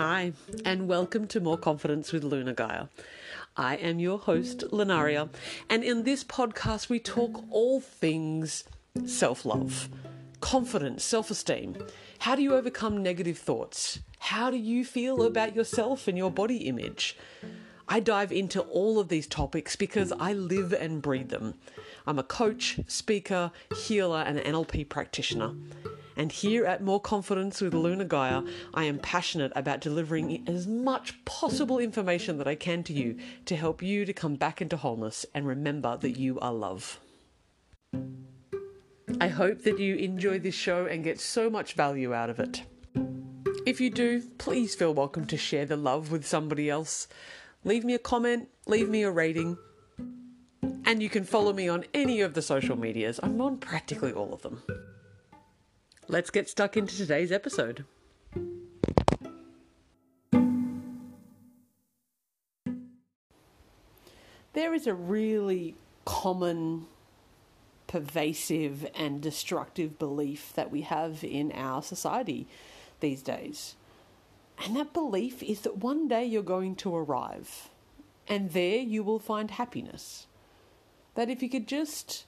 Hi, and welcome to More Confidence with Luna Gaia. I am your host, Lunaria, and in this podcast, we talk all things self love, confidence, self esteem. How do you overcome negative thoughts? How do you feel about yourself and your body image? I dive into all of these topics because I live and breathe them. I'm a coach, speaker, healer, and NLP practitioner. And here at More Confidence with Luna Gaia, I am passionate about delivering as much possible information that I can to you to help you to come back into wholeness and remember that you are love. I hope that you enjoy this show and get so much value out of it. If you do, please feel welcome to share the love with somebody else leave me a comment, leave me a rating. And you can follow me on any of the social medias. I'm on practically all of them. Let's get stuck into today's episode. There is a really common, pervasive, and destructive belief that we have in our society these days. And that belief is that one day you're going to arrive, and there you will find happiness. That if you could just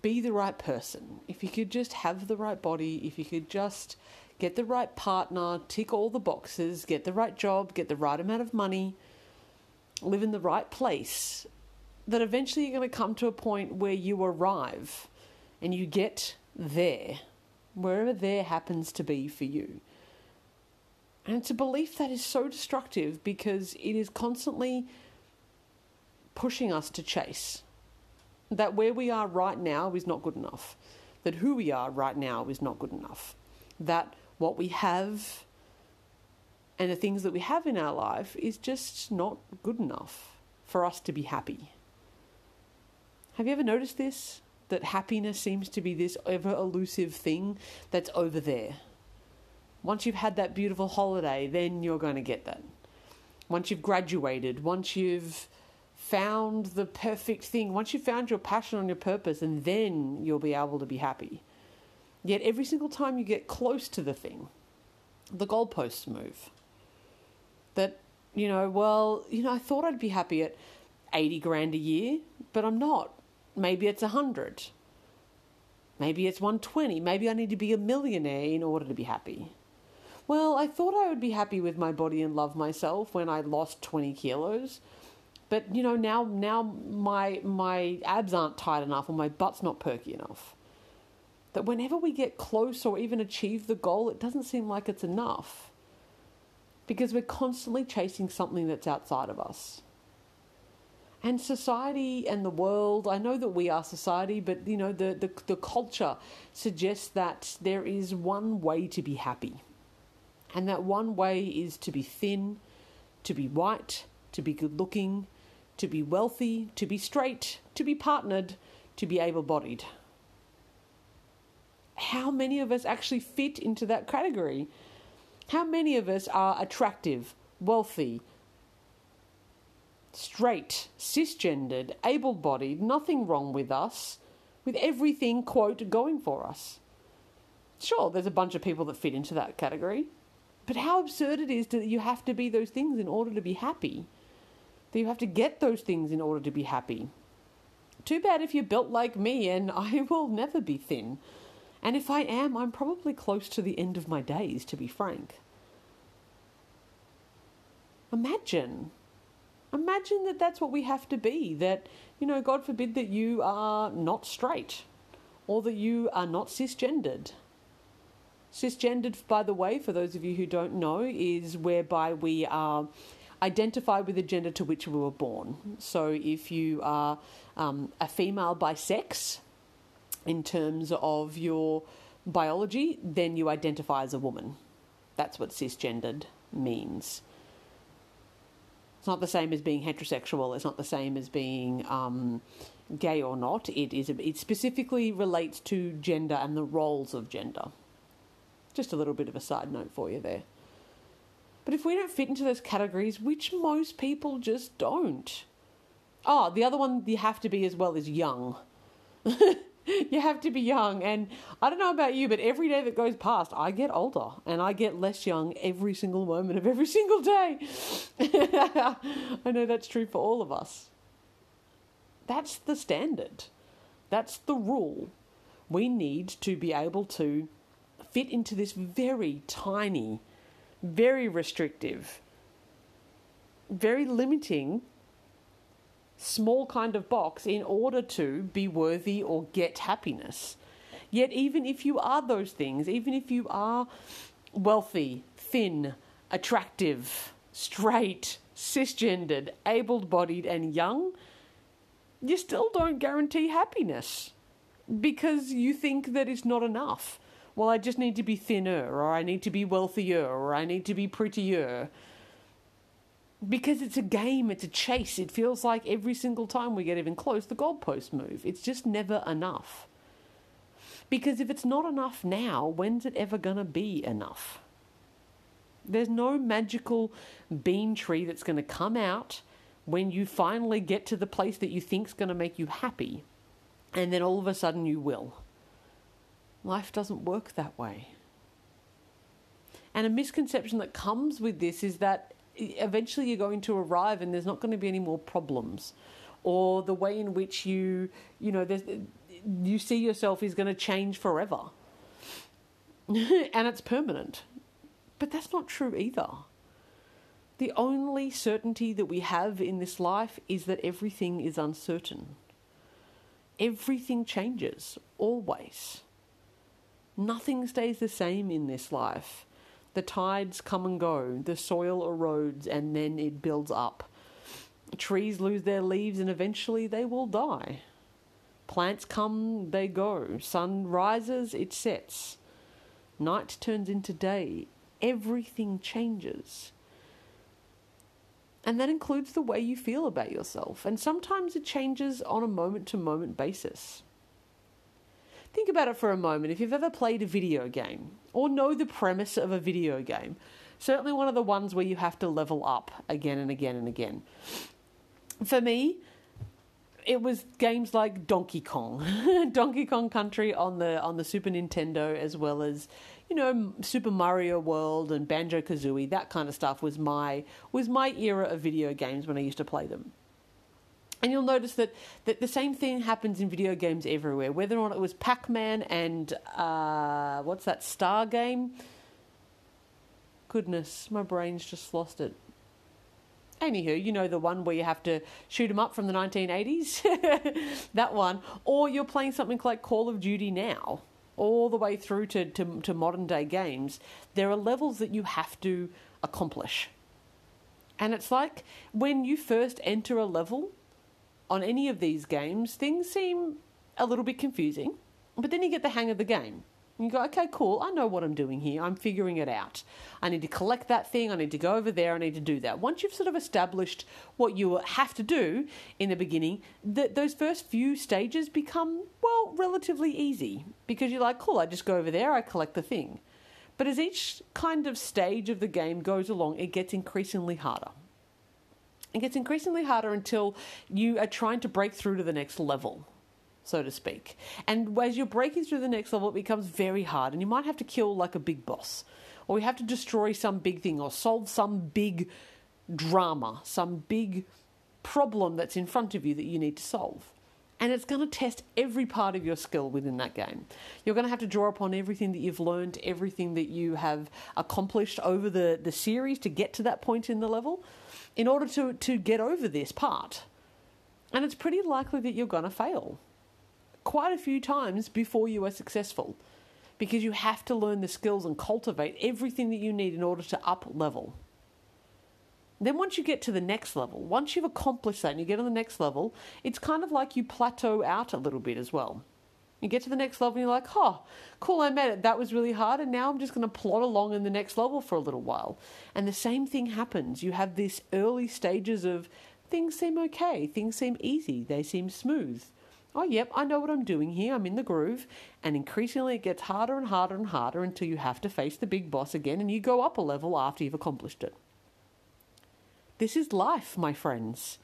be the right person, if you could just have the right body, if you could just get the right partner, tick all the boxes, get the right job, get the right amount of money, live in the right place, that eventually you're going to come to a point where you arrive and you get there, wherever there happens to be for you. And it's a belief that is so destructive because it is constantly pushing us to chase. That where we are right now is not good enough. That who we are right now is not good enough. That what we have and the things that we have in our life is just not good enough for us to be happy. Have you ever noticed this? That happiness seems to be this ever elusive thing that's over there once you've had that beautiful holiday, then you're going to get that. Once you've graduated, once you've found the perfect thing, once you've found your passion and your purpose, and then you'll be able to be happy. Yet every single time you get close to the thing, the goalposts move. That, you know, well, you know, I thought I'd be happy at 80 grand a year, but I'm not. Maybe it's 100. Maybe it's 120. Maybe I need to be a millionaire in order to be happy. Well, I thought I would be happy with my body and love myself when I lost 20 kilos. But you know now now my my abs aren't tight enough or my butt's not perky enough. That whenever we get close or even achieve the goal, it doesn't seem like it's enough. Because we're constantly chasing something that's outside of us. And society and the world, I know that we are society, but you know, the, the, the culture suggests that there is one way to be happy. And that one way is to be thin, to be white, to be good looking, to be wealthy, to be straight, to be partnered, to be able bodied. How many of us actually fit into that category? How many of us are attractive, wealthy, straight, cisgendered, able bodied, nothing wrong with us, with everything, quote, going for us? Sure, there's a bunch of people that fit into that category. But how absurd it is that you have to be those things in order to be happy. That you have to get those things in order to be happy. Too bad if you're built like me and I will never be thin. And if I am, I'm probably close to the end of my days, to be frank. Imagine. Imagine that that's what we have to be. That, you know, God forbid that you are not straight or that you are not cisgendered Cisgendered, by the way, for those of you who don't know, is whereby we are identify with the gender to which we were born. So if you are um, a female by sex, in terms of your biology, then you identify as a woman. That's what cisgendered means. It's not the same as being heterosexual. It's not the same as being um, gay or not. It is. It specifically relates to gender and the roles of gender. Just a little bit of a side note for you there. But if we don't fit into those categories, which most people just don't. Oh, the other one you have to be as well is young. you have to be young. And I don't know about you, but every day that goes past, I get older and I get less young every single moment of every single day. I know that's true for all of us. That's the standard, that's the rule. We need to be able to fit into this very tiny, very restrictive, very limiting small kind of box in order to be worthy or get happiness. Yet, even if you are those things, even if you are wealthy, thin, attractive, straight, cisgendered, able bodied, and young, you still don't guarantee happiness because you think that it's not enough. Well, I just need to be thinner, or I need to be wealthier, or I need to be prettier because it's a game, it's a chase. It feels like every single time we get even close, the goalposts move. It's just never enough. Because if it's not enough now, when's it ever going to be enough? There's no magical bean tree that's going to come out when you finally get to the place that you think's going to make you happy, and then all of a sudden you will. Life doesn't work that way. And a misconception that comes with this is that eventually you're going to arrive and there's not going to be any more problems. Or the way in which you you know you see yourself is going to change forever. And it's permanent. But that's not true either. The only certainty that we have in this life is that everything is uncertain. Everything changes always nothing stays the same in this life the tides come and go, the soil erodes, and then it builds up. Trees lose their leaves, and eventually they will die. Plants come, they go. Sun rises, it sets. Night turns into day. Everything changes. And that includes the way you feel about yourself. And sometimes it changes on a moment to moment basis. Think about it for a moment. If you've ever played a video game or know the premise of a video game, certainly one of the ones where you have to level up again and again and again. For me, it was games like Donkey Kong, Donkey Kong Country on the on the Super Nintendo, as well as you know Super Mario World and Banjo Kazooie. That kind of stuff was my was my era of video games when I used to play them. And you'll notice that, that the same thing happens in video games everywhere, whether or not it was Pac Man and uh, what's that, Star game? Goodness, my brain's just lost it. Anywho, you know the one where you have to shoot them up from the 1980s? that one. Or you're playing something like Call of Duty now, all the way through to, to, to modern day games. There are levels that you have to accomplish. And it's like when you first enter a level, on any of these games, things seem a little bit confusing, but then you get the hang of the game. You go, okay, cool, I know what I'm doing here. I'm figuring it out. I need to collect that thing. I need to go over there. I need to do that. Once you've sort of established what you have to do in the beginning, those first few stages become, well, relatively easy because you're like, cool, I just go over there, I collect the thing. But as each kind of stage of the game goes along, it gets increasingly harder. It gets increasingly harder until you are trying to break through to the next level, so to speak. And as you're breaking through the next level, it becomes very hard, and you might have to kill like a big boss, or you have to destroy some big thing, or solve some big drama, some big problem that's in front of you that you need to solve. And it's going to test every part of your skill within that game. You're going to have to draw upon everything that you've learned, everything that you have accomplished over the, the series to get to that point in the level in order to, to get over this part. And it's pretty likely that you're going to fail quite a few times before you are successful because you have to learn the skills and cultivate everything that you need in order to up level. Then, once you get to the next level, once you've accomplished that and you get on the next level, it's kind of like you plateau out a little bit as well. You get to the next level and you're like, oh, cool, I made it. That was really hard. And now I'm just going to plod along in the next level for a little while. And the same thing happens. You have this early stages of things seem okay, things seem easy, they seem smooth. Oh, yep, I know what I'm doing here. I'm in the groove. And increasingly it gets harder and harder and harder until you have to face the big boss again and you go up a level after you've accomplished it. This is life, my friends.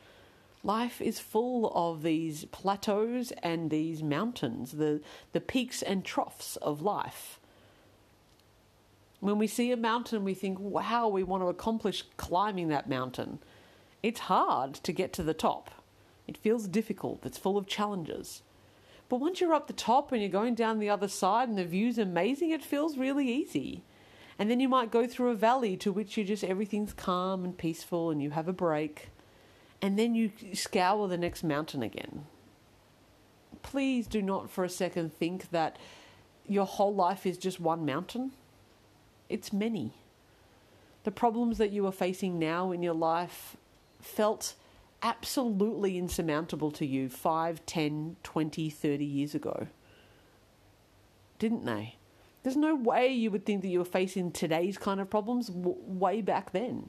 Life is full of these plateaus and these mountains, the, the peaks and troughs of life. When we see a mountain, we think, wow, we want to accomplish climbing that mountain. It's hard to get to the top. It feels difficult, it's full of challenges. But once you're up the top and you're going down the other side and the view's amazing, it feels really easy. And then you might go through a valley to which you just everything's calm and peaceful and you have a break. And then you scour the next mountain again. Please do not for a second think that your whole life is just one mountain. It's many. The problems that you are facing now in your life felt absolutely insurmountable to you 5, 10, 20, 30 years ago. Didn't they? There's no way you would think that you were facing today's kind of problems w- way back then.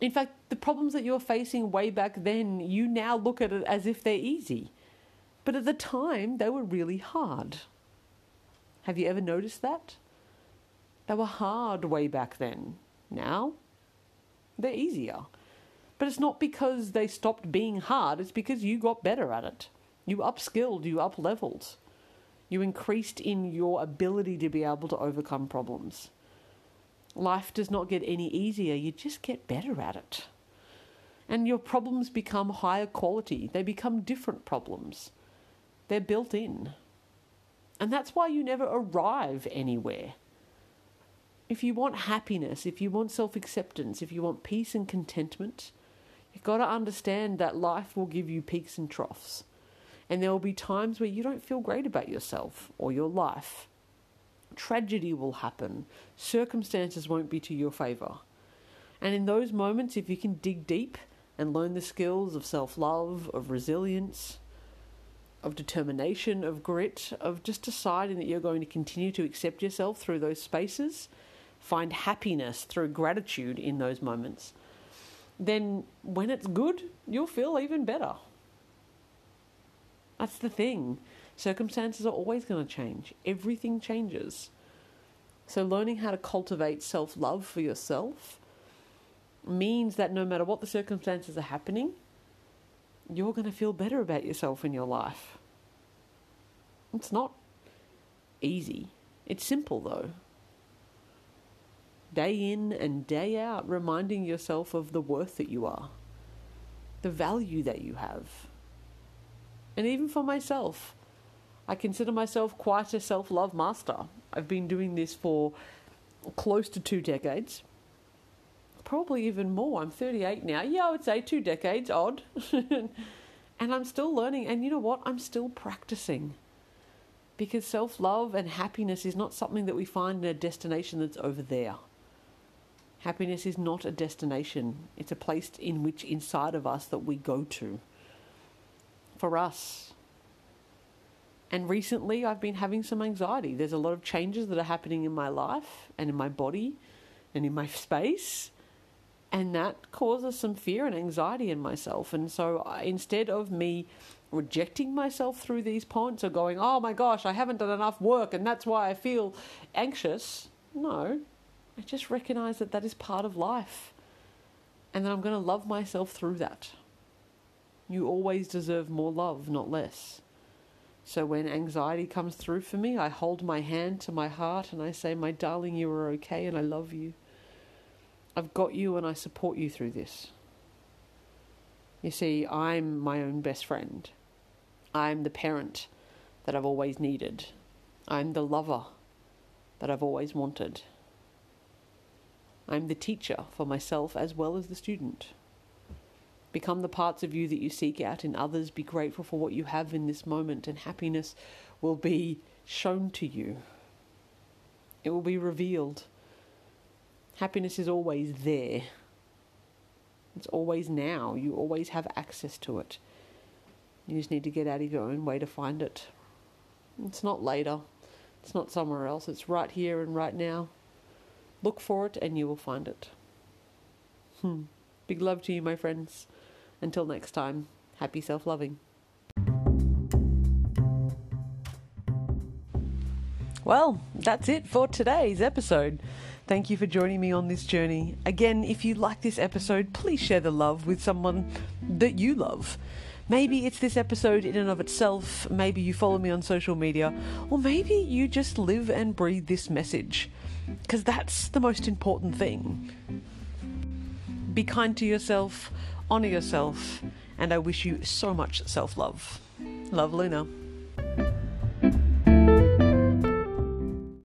In fact, the problems that you were facing way back then, you now look at it as if they're easy. But at the time, they were really hard. Have you ever noticed that? They were hard way back then. Now, they're easier. But it's not because they stopped being hard, it's because you got better at it. You upskilled, you upleveled. You increased in your ability to be able to overcome problems. Life does not get any easier, you just get better at it. And your problems become higher quality, they become different problems. They're built in. And that's why you never arrive anywhere. If you want happiness, if you want self acceptance, if you want peace and contentment, You've got to understand that life will give you peaks and troughs. And there will be times where you don't feel great about yourself or your life. Tragedy will happen. Circumstances won't be to your favour. And in those moments, if you can dig deep and learn the skills of self love, of resilience, of determination, of grit, of just deciding that you're going to continue to accept yourself through those spaces, find happiness through gratitude in those moments then when it's good, you'll feel even better. That's the thing. Circumstances are always going to change, everything changes. So, learning how to cultivate self love for yourself means that no matter what the circumstances are happening, you're going to feel better about yourself in your life. It's not easy, it's simple though day in and day out, reminding yourself of the worth that you are, the value that you have. And even for myself, I consider myself quite a self love master. I've been doing this for close to two decades. Probably even more. I'm 38 now. Yeah, I would say two decades, odd. and I'm still learning. And you know what? I'm still practicing. Because self love and happiness is not something that we find in a destination that's over there. Happiness is not a destination, it's a place in which inside of us that we go to. For us. And recently I've been having some anxiety. There's a lot of changes that are happening in my life and in my body and in my space. And that causes some fear and anxiety in myself. And so instead of me rejecting myself through these points or going, oh my gosh, I haven't done enough work and that's why I feel anxious, no, I just recognize that that is part of life and that I'm going to love myself through that. You always deserve more love, not less. So when anxiety comes through for me, I hold my hand to my heart and I say, My darling, you are okay and I love you. I've got you and I support you through this. You see, I'm my own best friend. I'm the parent that I've always needed. I'm the lover that I've always wanted. I'm the teacher for myself as well as the student. Become the parts of you that you seek out in others. Be grateful for what you have in this moment, and happiness will be shown to you. It will be revealed. Happiness is always there. It's always now. You always have access to it. You just need to get out of your own way to find it. It's not later. It's not somewhere else. It's right here and right now. Look for it and you will find it. Hmm. Big love to you, my friends. Until next time, happy self loving. Well, that's it for today's episode. Thank you for joining me on this journey. Again, if you like this episode, please share the love with someone that you love. Maybe it's this episode in and of itself, maybe you follow me on social media, or maybe you just live and breathe this message. Because that's the most important thing. Be kind to yourself, Honour yourself, and I wish you so much self love. Love, Luna.